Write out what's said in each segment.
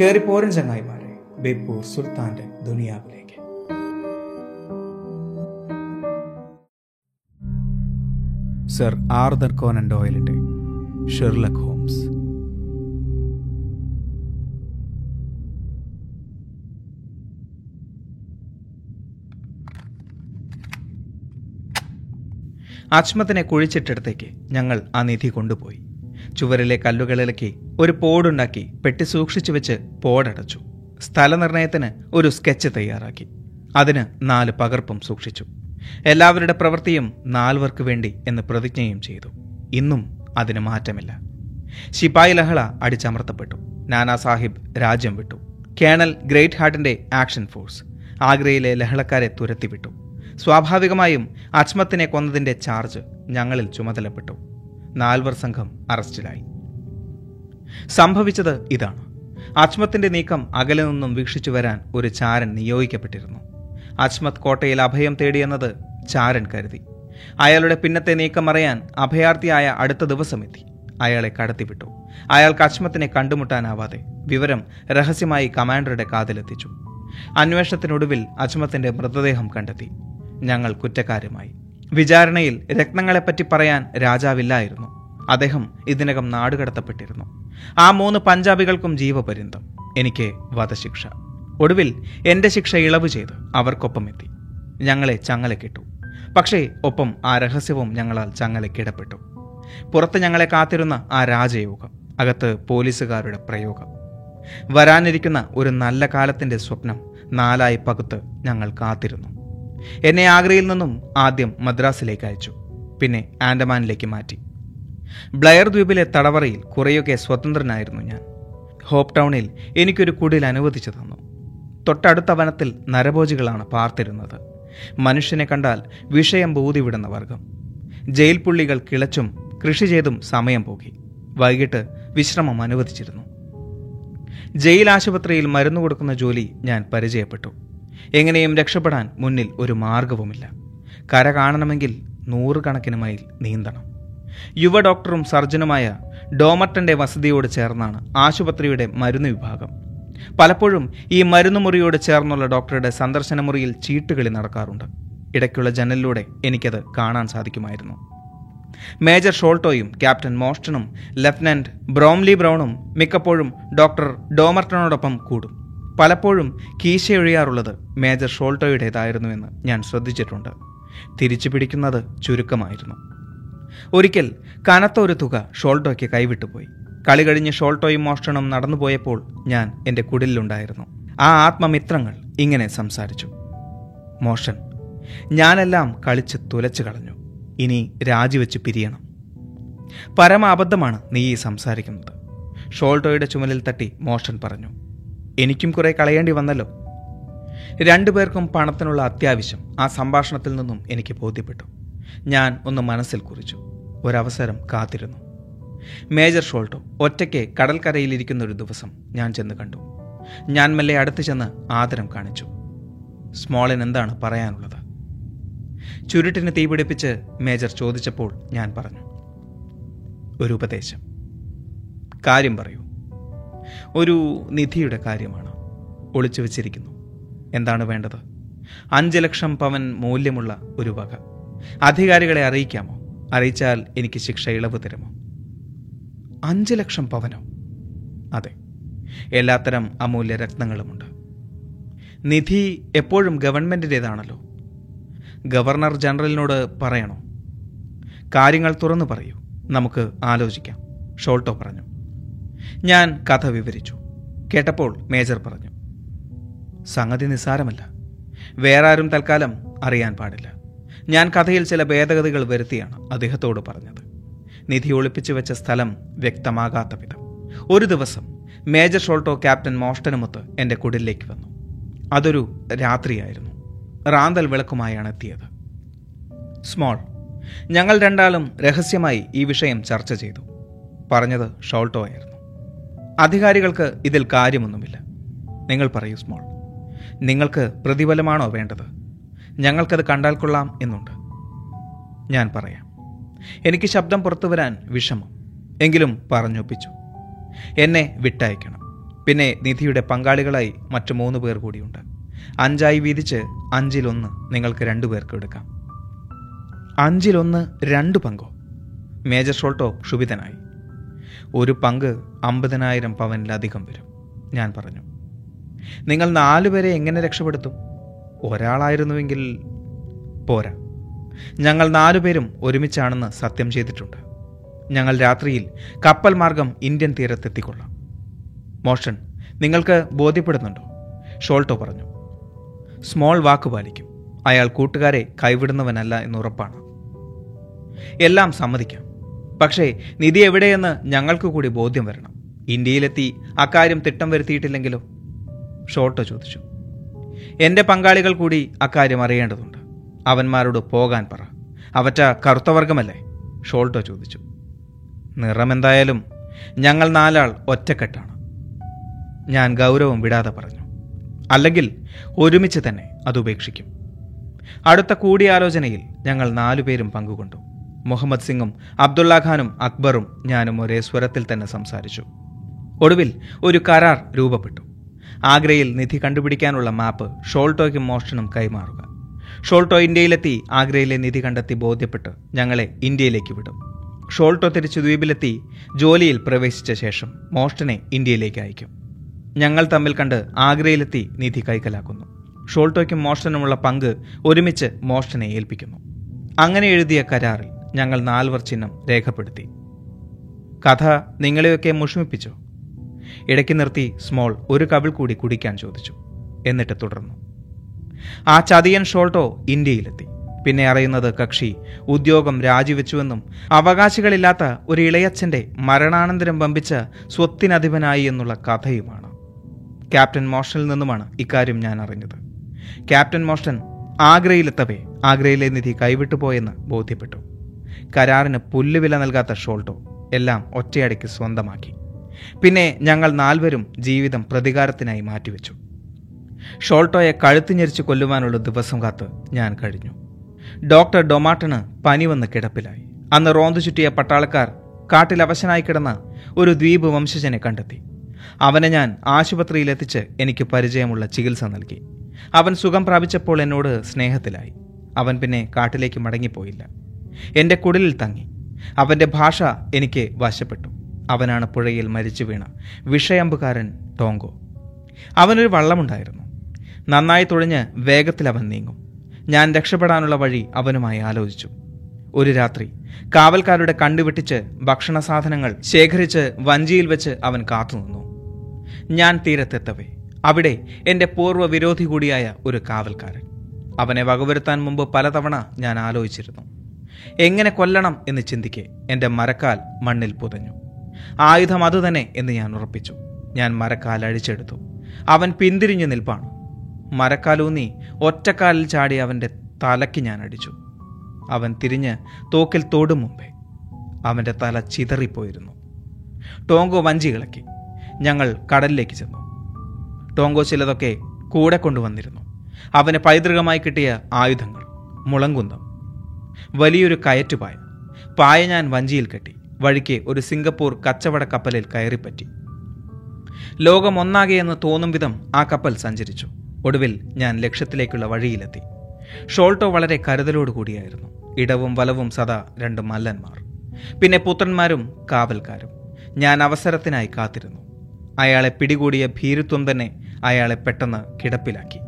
കയറിപ്പോരൻ ചങ്ങായിമാരെ ബേപ്പൂർ സുൽത്താന്റെ ദുനിയാവിലേക്ക്. സർ ആർദർ കോനൻ ഡോയലിന്റെ ഷെർലക് ഹോംസ്. അച്മത്തിനെ കുഴിച്ചിട്ടിടത്തേക്ക് ഞങ്ങൾ ആ നിധി കൊണ്ടുപോയി. ചുവരിലെ കല്ലുകളിളക്കി ഒരു പോടുണ്ടാക്കി പെട്ടി സൂക്ഷിച്ചു വെച്ച് പോടടച്ചു. സ്ഥലനിർണയത്തിന് ഒരു സ്കെച്ച് തയ്യാറാക്കി. അതിന് നാല് പകർപ്പും സൂക്ഷിച്ചു. എല്ലാവരുടെ പ്രവൃത്തിയും നാൽവർക്ക് വേണ്ടി എന്ന് പ്രതിജ്ഞയും ചെയ്തു. ഇന്നും അതിന് മാറ്റമില്ല. ശിപായി ലഹള അടിച്ചമർത്തപ്പെട്ടു. നാനാ സാഹിബ് രാജ്യം വിട്ടു. കേണൽ ഗ്രേറ്റ് ഹാർട്ടിന്റെ ആക്ഷൻ ഫോഴ്സ് ആഗ്രയിലെ ലഹളക്കാരെ തുരത്തിവിട്ടു. സ്വാഭാവികമായും അച്മത്തിനെ കൊന്നതിന്റെ ചാർജ് ഞങ്ങളിൽ ചുമതലപ്പെട്ടു. നാൽവർ സംഘം അറസ്റ്റിലായി. സംഭവിച്ചത് ഇതാണ്. അജ്മത്തിന്റെ നീക്കം അകലെ നിന്നും വീക്ഷിച്ചു വരാൻ ഒരു ചാരൻ നിയോഗിക്കപ്പെട്ടിരുന്നു. അജ്മത് കോട്ടയിൽ അഭയം തേടിയെന്നത് ചാരൻ കരുതി. അയാളുടെ പിന്നത്തെ നീക്കം അറിയാൻ അഭയാർത്ഥിയായ അടുത്ത ദിവസം എത്തി അയാളെ കടത്തിവിട്ടു. അയാൾക്ക് അജ്മത്തിനെ കണ്ടുമുട്ടാനാവാതെ വിവരം രഹസ്യമായി കമാൻഡറുടെ കാതിലെത്തിച്ചു. അന്വേഷണത്തിനൊടുവിൽ അജ്മത്തിന്റെ മൃതദേഹം കണ്ടെത്തി. ഞങ്ങൾ കുറ്റക്കാരുമായി. വിചാരണയിൽ രത്നങ്ങളെപ്പറ്റി പറയാൻ രാജാവില്ലായിരുന്നു. അദ്ദേഹം ഇതിനകം നാടുകടത്തപ്പെട്ടിരുന്നു. ആ മൂന്ന് പഞ്ചാബികൾക്കും ജീവപര്യന്തം. എനിക്ക് വധശിക്ഷ. ഒടുവിൽ എന്റെ ശിക്ഷ ഇളവ് ചെയ്ത് അവർക്കൊപ്പം എത്തി. ഞങ്ങളെ ചങ്ങലക്കിട്ടു പക്ഷേ ഒപ്പം ആ രഹസ്യവും ഞങ്ങളാൽ ചങ്ങലക്കിടപ്പെട്ടു പുറത്ത് ഞങ്ങളെ കാത്തിരുന്ന ആ രാജയോഗം അകത്ത് പോലീസുകാരുടെ പ്രയോഗം. വരാനിരിക്കുന്ന ഒരു നല്ല കാലത്തിന്റെ സ്വപ്നം നാലായി പകുത്ത് ഞങ്ങൾ കാത്തിരുന്നു. എന്നെ ആഗ്രയിൽ നിന്നും ആദ്യം മദ്രാസിലേക്ക് അയച്ചു. പിന്നെ ആൻഡമാനിലേക്ക് മാറ്റി. ബ്ലയർ ദ്വീപിലെ തടവറയിൽ കുറേയൊക്കെ സ്വതന്ത്രനായിരുന്നു ഞാൻ. ഹോപ്പ് ടൗണിൽ എനിക്കൊരു കുടിൽ അനുവദിച്ചു തന്നു. തൊട്ടടുത്ത വനത്തിൽ നരഭോജികളാണ് പാർത്തിരുന്നത്. മനുഷ്യനെ കണ്ടാൽ വിഷയം ബൂതിവിടുന്ന വർഗം. ജയിൽ പുള്ളികൾ കിളച്ചും കൃഷി ചെയ്തും സമയം പോകി. വൈകിട്ട് വിശ്രമം അനുവദിച്ചിരുന്നു. ജയിൽ ആശുപത്രിയിൽ മരുന്ന് കൊടുക്കുന്ന ജോലി ഞാൻ പരിചയപ്പെട്ടു. എങ്ങനെയും രക്ഷപ്പെടാൻ മുന്നിൽ ഒരു മാർഗവുമില്ല. കര കാണണമെങ്കിൽ നൂറുകണക്കിന് മൈൽ നീന്തണം. യുവ ഡോക്ടറും സർജനുമായ ഡോമർട്ടന്റെ വസതിയോട് ചേർന്നാണ് ആശുപത്രിയുടെ മരുന്ന് വിഭാഗം. പലപ്പോഴും ഈ മരുന്ന് മുറിയോട് ചേർന്നുള്ള ഡോക്ടറുടെ സന്ദർശന മുറിയിൽ ചീട്ടുകളി നടക്കാറുണ്ട്. ഇടയ്ക്കുള്ള ജനലിലൂടെ എനിക്കത് കാണാൻ സാധിക്കുമായിരുന്നു. മേജർ ഷോൾട്ടോയും ക്യാപ്റ്റൻ മോസ്റ്റണും ലഫ്റ്റനന്റ് ബ്രോംലി ബ്രൗണും മിക്കപ്പോഴും ഡോക്ടർ ഡോമർട്ടനോടൊപ്പം കൂടും. പലപ്പോഴും കീശയൊഴിയാറുള്ളത് മേജർ ഷോൾട്ടോയുടേതായിരുന്നു എന്ന് ഞാൻ ശ്രദ്ധിച്ചിട്ടുണ്ട്. തിരിച്ചു പിടിക്കുന്നത് ചുരുക്കമായിരുന്നു. ഒരിക്കൽ കനത്ത ഒരു തുക ഷോൾട്ടോയ്ക്ക് കൈവിട്ടുപോയി. കളി കഴിഞ്ഞ് ഷോൾട്ടോയും മോഷണം നടന്നുപോയപ്പോൾ ഞാൻ എന്റെ കുടിലുണ്ടായിരുന്നു ആ ആത്മമിത്രങ്ങൾ ഇങ്ങനെ സംസാരിച്ചു. മോഷൻ ഞാനെല്ലാം കളിച്ച് തുലച്ചു കളഞ്ഞു. ഇനി രാജിവെച്ച് പിരിയണം. പരമ അബദ്ധമാണ് നീ ഈ സംസാരിക്കുന്നത്. ഷോൾട്ടോയുടെ ചുമലിൽ തട്ടി മോഷൻ പറഞ്ഞു. എനിക്കും കുറേ കളയേണ്ടി വന്നല്ലോ. രണ്ടുപേർക്കും പണത്തിനുള്ള അത്യാവശ്യം ആ സംഭാഷണത്തിൽ നിന്നും എനിക്ക് ബോധ്യപ്പെട്ടു. ഞാൻ ഒന്ന് മനസ്സിൽ കുറിച്ചു. ഒരവസരം കാത്തിരുന്നു. മേജർ ഷോൾട്ടോ ഒറ്റയ്ക്ക് കടൽക്കരയിലിരിക്കുന്ന ഒരു ദിവസം ഞാൻ ചെന്ന് കണ്ടു. ഞാൻ മെല്ലെ അടുത്ത് ചെന്ന് ആദരം കാണിച്ചു. സ്മോളിൻ എന്താണ് പറയാനുള്ളത്? ചുരുട്ടിന് തീപിടിപ്പിച്ച് മേജർ ചോദിച്ചപ്പോൾ ഞാൻ പറഞ്ഞു. ഒരു ഉപദേശം. കാര്യം പറയൂ. ഒരു നിധിയുടെ കാര്യമാണ്. ഒളിച്ചു വച്ചിരിക്കുന്നു. എന്താണ് വേണ്ടത്? അഞ്ച് ലക്ഷം പവൻ മൂല്യമുള്ള ഒരു വക. അധികാരികളെ അറിയിക്കാമോ? അറിയിച്ചാൽ എനിക്ക് ശിക്ഷ ഇളവ് തരുമോ? അഞ്ച് ലക്ഷം പവനോ? അതെ. എല്ലാത്തരം അമൂല്യ രത്നങ്ങളുമുണ്ട്. നിധി എപ്പോഴും ഗവൺമെന്റിന്റേതാണല്ലോ ഗവർണർ ജനറലിനോട് പറയണോ? കാര്യങ്ങൾ തുറന്നു പറയൂ. നമുക്ക് ആലോചിക്കാം. ഷോൾട്ടോ പറഞ്ഞു. ഞാൻ കഥ വിവരിച്ചു. കേട്ടപ്പോൾ മേജർ പറഞ്ഞു സംഗതി നിസ്സാരമല്ല. വേറെ ആരും തൽക്കാലം അറിയാൻ പാടില്ല. ഞാൻ കഥയിൽ ചില ഭേദഗതികൾ വരുത്തിയാണ് അദ്ദേഹത്തോട് പറഞ്ഞത്. നിധി ഒളിപ്പിച്ചു വെച്ച സ്ഥലം വ്യക്തമാകാത്ത വിധം. ഒരു ദിവസം മേജർ ഷോൾട്ടോ ക്യാപ്റ്റൻ മോഷ്ടനുമൊത്ത് എന്റെ കുടിലേക്ക് വന്നു. അതൊരു രാത്രിയായിരുന്നു. റാന്തൽ വിളക്കുമായാണ് എത്തിയത്. സ്മോൾ ഞങ്ങൾ രണ്ടാളും രഹസ്യമായി ഈ വിഷയം ചർച്ച ചെയ്തു പറഞ്ഞത് ഷോൾട്ടോ ആയിരുന്നു. അധികാരികൾക്ക് ഇതിൽ കാര്യമൊന്നുമില്ല. നിങ്ങൾ പറയൂ സ്മോൾ. നിങ്ങൾക്ക് പ്രതിഫലമാണോ വേണ്ടത്? ഞങ്ങൾക്കത് കണ്ടാൽ കൊള്ളാം എന്നുണ്ട്. ഞാൻ പറയാം. എനിക്ക് ശബ്ദം പുറത്തു വരാൻ വിഷമം. എങ്കിലും പറഞ്ഞൊപ്പിച്ചു. എന്നെ വിട്ടയക്കണം. പിന്നെ നിധിയുടെ പങ്കാളികളായി മറ്റു മൂന്ന് പേർ കൂടിയുണ്ട്. അഞ്ചായി വീതിച്ച് അഞ്ചിലൊന്ന് നിങ്ങൾക്ക് രണ്ടു പേർക്ക് എടുക്കാം. അഞ്ചിലൊന്ന് രണ്ട് പങ്കോ? Major Sholto ക്ഷുഭിതനായി. ഒരു പങ്ക് അമ്പതിനായിരം പവനിലധികം വരും. ഞാൻ പറഞ്ഞു. നിങ്ങൾ നാലുപേരെ എങ്ങനെ രക്ഷപ്പെടുത്തും? ഒരാളായിരുന്നുവെങ്കിൽ പോരാ. ഞങ്ങൾ നാലുപേരും ഒരുമിച്ചാണെന്ന് സത്യം ചെയ്തിട്ടുണ്ട്. ഞങ്ങൾ രാത്രിയിൽ കപ്പൽ മാർഗം ഇന്ത്യൻ തീരത്തെത്തിക്കൊള്ളാം മോഷൻ നിങ്ങൾക്ക് ബോധ്യപ്പെടുന്നുണ്ടോ? ഷോൾട്ടോ പറഞ്ഞു. സ്മോൾ വാക്ക് പാലിക്കും. അയാൾ കൂട്ടുകാരെ കൈവിടുന്നവനല്ല എന്നുറപ്പാണ് എല്ലാം സമ്മതിക്കാം. പക്ഷേ നിധി എവിടെയെന്ന് ഞങ്ങൾക്ക് കൂടി ബോധ്യം വരണം. ഇന്ത്യയിലെത്തി അക്കാര്യം തിട്ടം വരുത്തിയിട്ടില്ലെങ്കിലോ? ഷോട്ടോ ചോദിച്ചു. എന്റെ പങ്കാളികൾ കൂടി അക്കാര്യം അറിയേണ്ടതുണ്ട്. അവന്മാരോട് പോകാൻ പറ. അവറ്റ കറുത്തവർഗമല്ലേ ഷോൾട്ടോ ചോദിച്ചു. നിറമെന്തായാലും ഞങ്ങൾ നാലാൾ ഒറ്റക്കെട്ടാണ്. ഞാൻ ഗൗരവം വിടാതെ പറഞ്ഞു. അല്ലെങ്കിൽ ഒരുമിച്ച് തന്നെ അത് ഉപേക്ഷിക്കും. അടുത്ത കൂടിയാലോചനയിൽ ഞങ്ങൾ നാലുപേരും പങ്കുകൊണ്ടു. മുഹമ്മദ് സിംഗും അബ്ദുള്ള ഖാനും അക്ബറും ഞാനും ഒരേ സ്വരത്തിൽ തന്നെ സംസാരിച്ചു. ഒടുവിൽ ഒരു കരാർ രൂപപ്പെട്ടു. ആഗ്രയിൽ നിധി കണ്ടുപിടിക്കാനുള്ള മാപ്പ് ഷോൾട്ടോയ്ക്കും മോഷനും കൈമാറുക. ഷോൾട്ടോ ഇന്ത്യയിലെത്തി ആഗ്രയിലെ നിധി കണ്ടെത്തി ബോധ്യപ്പെട്ട് ഞങ്ങളെ ഇന്ത്യയിലേക്ക് വിടും. ഷോൾട്ടോ തിരിച്ചു ദ്വീപിലെത്തി ജോലിയിൽ പ്രവേശിച്ച ശേഷം മോഷ്ടനെ ഇന്ത്യയിലേക്ക് അയക്കും. ഞങ്ങൾ തമ്മിൽ കണ്ട് ആഗ്രയിലെത്തി നിധി കൈക്കലാക്കുന്നു. ഷോൾട്ടോയ്ക്കും മോഷ്ടനുമുള്ള പങ്ക് ഒരുമിച്ച് മോഷ്ടനെ ഏൽപ്പിക്കുന്നു. അങ്ങനെ എഴുതിയ കരാറിൽ ഞങ്ങൾ നാൽവർ ചിഹ്നം രേഖപ്പെടുത്തി. കഥ നിങ്ങളെയൊക്കെ മുഷമിപ്പിച്ചോ ഇടയ്ക്ക് നിർത്തി സ്മോൾ ഒരു കവിൾ കൂടി കുടിക്കാൻ ചോദിച്ചു. എന്നിട്ട് തുടർന്നു. ആ ചതിയൻ ഷോൾട്ടോ ഇന്ത്യയിലെത്തി. പിന്നെ അറിയുന്നത് കക്ഷി ഉദ്യോഗം രാജിവെച്ചുവെന്നും അവകാശികളില്ലാത്ത ഒരു ഇളയച്ഛന്റെ മരണാനന്തരം വമ്പിച്ച സ്വത്തിനധിപനായി എന്നുള്ള കഥയുമാണ്. ക്യാപ്റ്റൻ മോഷനിൽ നിന്നുമാണ് ഇക്കാര്യം ഞാൻ അറിഞ്ഞത്. ക്യാപ്റ്റൻ മോഷൻ ആഗ്രയിലെത്തവേ ആഗ്രയിലെ നിധി കൈവിട്ടുപോയെന്ന് ബോധ്യപ്പെട്ടു. കരാറിന് പുല്ലുവില നൽകാത്ത ഷോൾട്ടോ എല്ലാം ഒറ്റയടിക്ക് സ്വന്തമാക്കി. പിന്നെ ഞങ്ങൾ നാൽവരും ജീവിതം പ്രതികാരത്തിനായി മാറ്റിവെച്ചു. ഷോൾട്ടോയെ കഴുത്തിഞ്ഞരിച്ച് കൊല്ലുവാനുള്ള ദിവസം കാത്ത് ഞാൻ കഴിഞ്ഞു. ഡോക്ടർ ഡൊമാട്ടന് പനി വന്ന് കിടപ്പിലായി. അന്ന് റോന്തു ചുറ്റിയ പട്ടാളക്കാർ കാട്ടിൽ അവശനായി കിടന്ന ഒരു ദ്വീപ് വംശജനെ കണ്ടെത്തി. അവനെ ഞാൻ ആശുപത്രിയിലെത്തിച്ച് എനിക്ക് പരിചയമുള്ള ചികിത്സ നൽകി. അവൻ സുഖം പ്രാപിച്ചപ്പോൾ എന്നോട് സ്നേഹത്തിലായി. അവൻ പിന്നെ കാട്ടിലേക്ക് മടങ്ങിപ്പോയില്ല. എന്റെ കുടലിൽ തങ്ങി. അവന്റെ ഭാഷ എനിക്ക് വശപ്പെട്ടു. അവനാണ് പുഴയിൽ മരിച്ചു വീണ വിഷയമ്പുകാരൻ ടോങ്കോ. അവനൊരു വള്ളമുണ്ടായിരുന്നു. നന്നായി തുഴഞ്ഞ് വേഗത്തിൽ അവൻ നീങ്ങും. ഞാൻ രക്ഷപ്പെടാനുള്ള വഴി അവനുമായി ആലോചിച്ചു. ഒരു രാത്രി കാവൽക്കാരുടെ കണ്ടുവെട്ടിച്ച് ഭക്ഷണ സാധനങ്ങൾ ശേഖരിച്ച് വഞ്ചിയിൽ വെച്ച് അവൻ കാത്തുനിന്നു. ഞാൻ തീരത്തെത്തവേ അവിടെ എന്റെ പൂർവ വിരോധി കൂടിയായ ഒരു കാവൽക്കാരൻ. അവനെ വകവരുത്താൻ മുമ്പ് പലതവണ ഞാൻ ആലോചിച്ചിരുന്നു. എങ്ങനെ കൊല്ലണം എന്ന് ചിന്തിക്കെ എന്റെ മരക്കാൽ മണ്ണിൽ പുതഞ്ഞു. ആയുധം അതുതന്നെ എന്ന് ഞാൻ ഉറപ്പിച്ചു. ഞാൻ മരക്കാൽ അഴിച്ചെടുത്തു. അവൻ പിന്തിരിഞ്ഞു നിൽപ്പാണ്. മരക്കാലൂന്നി ഒറ്റക്കാലിൽ ചാടി അവന്റെ തലയ്ക്ക് ഞാൻ അടിച്ചു. അവൻ തിരിഞ്ഞ് തോക്കിൽ തോടും മുമ്പേ അവന്റെ തല ചിതറിപ്പോയിരുന്നു. ടോങ്കോ വഞ്ചി കിളക്കി ഞങ്ങൾ കടലിലേക്ക് ചെന്നു. ടോങ്കോ ചിലതൊക്കെ കൂടെ കൊണ്ടുവന്നിരുന്നു. അവന് പൈതൃകമായി കിട്ടിയ ആയുധങ്ങൾ മുളങ്കുന്തം വലിയൊരു കയറ്റുപായ പായ ഞാൻ വഞ്ചിയിൽ കെട്ടി. വഴിക്ക് ഒരു സിംഗപ്പൂർ കച്ചവട കപ്പലിൽ കയറിപ്പറ്റി. ലോകം ഒന്നാകെ എന്ന് തോന്നും വിധം ആ കപ്പൽ സഞ്ചരിച്ചു. ഒടുവിൽ ഞാൻ ലക്ഷ്യത്തിലേക്കുള്ള വഴിയിലെത്തി. ഷോൾട്ടോ വളരെ കരുതലോടുകൂടിയായിരുന്നു ഇടവും വലവും സദാ രണ്ട് മല്ലന്മാർ. പിന്നെ പുത്രന്മാരും കാവൽക്കാരും. ഞാൻ അവസരത്തിനായി കാത്തിരുന്നു. അയാളെ പിടികൂടിയ ഭീരുത്വം തന്നെ അയാളെ പെട്ടെന്ന് കിടപ്പിലാക്കി.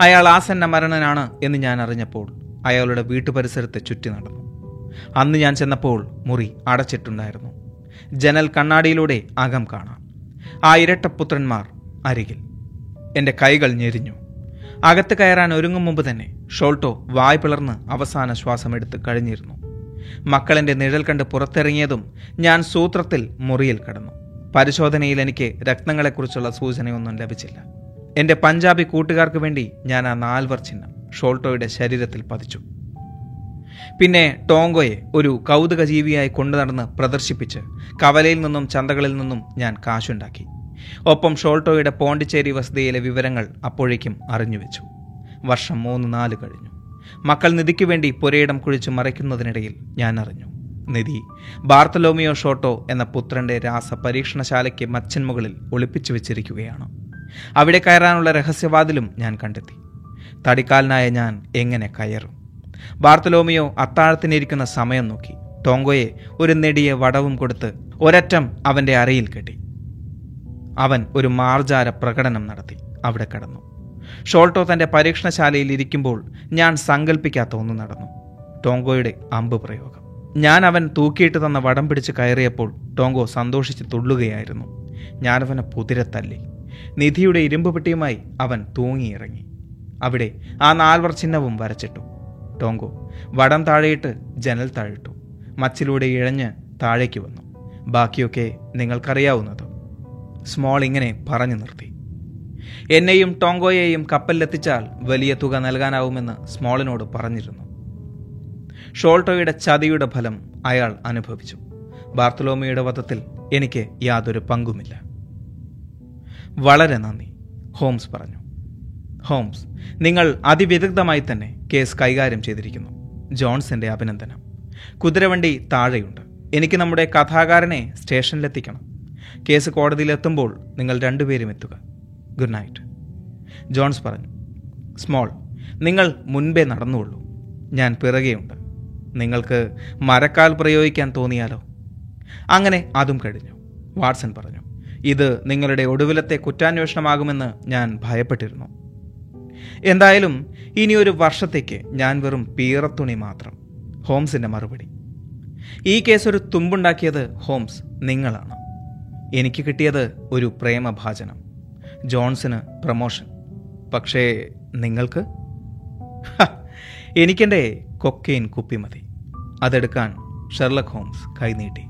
അയാൾ ആസന്ന മരണനാണ് എന്ന് ഞാൻ അറിഞ്ഞപ്പോൾ അയാളുടെ വീട്ടുപരിസരത്തെ ചുറ്റി നടന്നു. അന്ന് ഞാൻ ചെന്നപ്പോൾ മുറി അടച്ചിട്ടുണ്ടായിരുന്നു. ജനൽ കണ്ണാടിയിലൂടെ അകം കാണാം. ആ ഇരട്ടപ്പുത്രന്മാർ അരികിൽ. എന്റെ കൈകൾ ഞെരിഞ്ഞു. അകത്ത് കയറാൻ ഒരുങ്ങും മുമ്പ് തന്നെ ഷോൾട്ടോ വായ് പിളർന്ന് അവസാന ശ്വാസമെടുത്ത് കഴിഞ്ഞിരുന്നു. മക്കളെന്റെ നിഴൽ കണ്ട് പുറത്തിറങ്ങിയതും ഞാൻ സൂത്രത്തിൽ മുറിയിൽ കടന്നു. പരിശോധനയിൽ എനിക്ക് രക്തങ്ങളെക്കുറിച്ചുള്ള സൂചനയൊന്നും ലഭിച്ചില്ല. എന്റെ പഞ്ചാബി കൂട്ടുകാർക്ക് വേണ്ടി ഞാൻ ആ നാൽവർ ചിഹ്നം ഷോൾട്ടോയുടെ ശരീരത്തിൽ പതിച്ചു. പിന്നെ ടോങ്കോയെ ഒരു കൗതുക കൊണ്ടുനടന്ന് കൊണ്ടു നടന്ന് പ്രദർശിപ്പിച്ച് കവലയിൽ നിന്നും ചന്തകളിൽ നിന്നും ഞാൻ കാശുണ്ടാക്കി. ഒപ്പം ഷോൾട്ടോയുടെ പോണ്ടിച്ചേരി വസതിയിലെ വിവരങ്ങൾ അപ്പോഴേക്കും അറിഞ്ഞു വെച്ചു വർഷം മൂന്ന് നാല് കഴിഞ്ഞു. മക്കൾ നിധിക്ക് വേണ്ടി പുരയിടം കുഴിച്ച് മറയ്ക്കുന്നതിനിടയിൽ ഞാൻ അറിഞ്ഞു. നിധി ബാർത്തലോമിയോ ഷോട്ടോ എന്ന പുത്രന്റെ രാസ പരീക്ഷണശാലയ്ക്ക് മച്ചൻ ഒളിപ്പിച്ചു വെച്ചിരിക്കുകയാണ്. അവിടെ കയറാനുള്ള രഹസ്യവാതിലും ഞാൻ കണ്ടെത്തി. തടിക്കാലനായ ഞാൻ എങ്ങനെ കയറും? ബാർത്തലോമിയോ അത്താഴത്തിനിരിക്കുന്ന സമയം നോക്കി. ടോങ്കോയെ ഒരു നെടിയ വടവും കൊടുത്ത് ഒരറ്റം അവന്റെ അരയിൽ കെട്ടി. അവൻ ഒരു മാർജാര പ്രകടനം നടത്തി. അവിടെ കടന്നു. ഷോൾട്ടോ തന്റെ പരീക്ഷണശാലയിൽ ഇരിക്കുമ്പോൾ ഞാൻ സങ്കല്പിക്കാത്ത ഒന്ന് നടന്നു. ടോങ്കോയുടെ അമ്പ് പ്രയോഗം. ഞാൻ അവൻ തൂക്കിയിട്ട് തന്ന വടം പിടിച്ച് കയറിയപ്പോൾ ടോങ്കോ സന്തോഷിച്ച് തുള്ളുകയായിരുന്നു. ഞാനവനെ പുതിരെ തല്ലി നിധിയുടെ ഇരുമ്പ് പെട്ടിയുമായി അവൻ തൂങ്ങിയിറങ്ങി. അവിടെ ആ നാൽവർ ചിഹ്നവും വരച്ചിട്ടു. ടോങ്കോ വടം താഴെയിട്ട് ജനൽ താഴിട്ടു. മച്ചിലൂടെ ഇഴഞ്ഞ് താഴേക്ക് വന്നു. ബാക്കിയൊക്കെ നിങ്ങൾക്കറിയാവുന്നത്. സ്മോൾ ഇങ്ങനെ പറഞ്ഞു നിർത്തി. എന്നെയും ടോങ്കോയെയും കപ്പലിലെത്തിച്ചാൽ വലിയ തുക നൽകാനാവുമെന്ന് സ്മോളിനോട് പറഞ്ഞിരുന്നു. ഷോൾട്ടോയുടെ ചതിയുടെ ഫലം അയാൾ അനുഭവിച്ചു. ബാർത്തലോമിയുടെ വധത്തിൽ എനിക്ക് യാതൊരു പങ്കുമില്ല. വളരെ നന്ദി ഹോംസ് പറഞ്ഞു. ഹോംസ് നിങ്ങൾ അതിവിദഗ്ധമായി തന്നെ കേസ് കൈകാര്യം ചെയ്തിരിക്കുന്നു. ജോൺസിന്റെ അഭിനന്ദനം. കുതിരവണ്ടി താഴെയുണ്ട്. എനിക്ക് നമ്മുടെ കഥാകാരനെ സ്റ്റേഷനിലെത്തിക്കണം. കേസ് കോടതിയിലെത്തുമ്പോൾ നിങ്ങൾ രണ്ടുപേരും എത്തുക. Good night. ജോൺസ് പറഞ്ഞു സ്മോൾ നിങ്ങൾ മുൻപേ നടന്നുകൊള്ളൂ. ഞാൻ പിറകെയുണ്ട്. നിങ്ങൾക്ക് മരക്കാൽ പ്രയോഗിക്കാൻ തോന്നിയാലോ? അങ്ങനെ അതും കഴിഞ്ഞു. വാട്സൺ പറഞ്ഞു ഇത് നിങ്ങളുടെ ഒടുവിലത്തെ കുറ്റാന്വേഷണമാകുമെന്ന് ഞാൻ ഭയപ്പെട്ടിരുന്നു. എന്തായാലും ഇനിയൊരു വർഷത്തേക്ക് ഞാൻ വെറും പീറത്തുണി മാത്രം. ഹോംസിന്റെ മറുപടി. ഈ കേസ് ഒരു തുമ്പുണ്ടാക്കിയത് ഹോംസ് നിങ്ങളാണ്. എനിക്ക് കിട്ടിയത് ഒരു പ്രേമഭാചനം ജോൺസിന് പ്രമോഷൻ. പക്ഷേ നിങ്ങൾക്ക്? എനിക്കെന്റെ കൊക്കെയിൻ കുപ്പി മതി. അതെടുക്കാൻ ഷെർലക് ഹോംസ് കൈനീട്ടി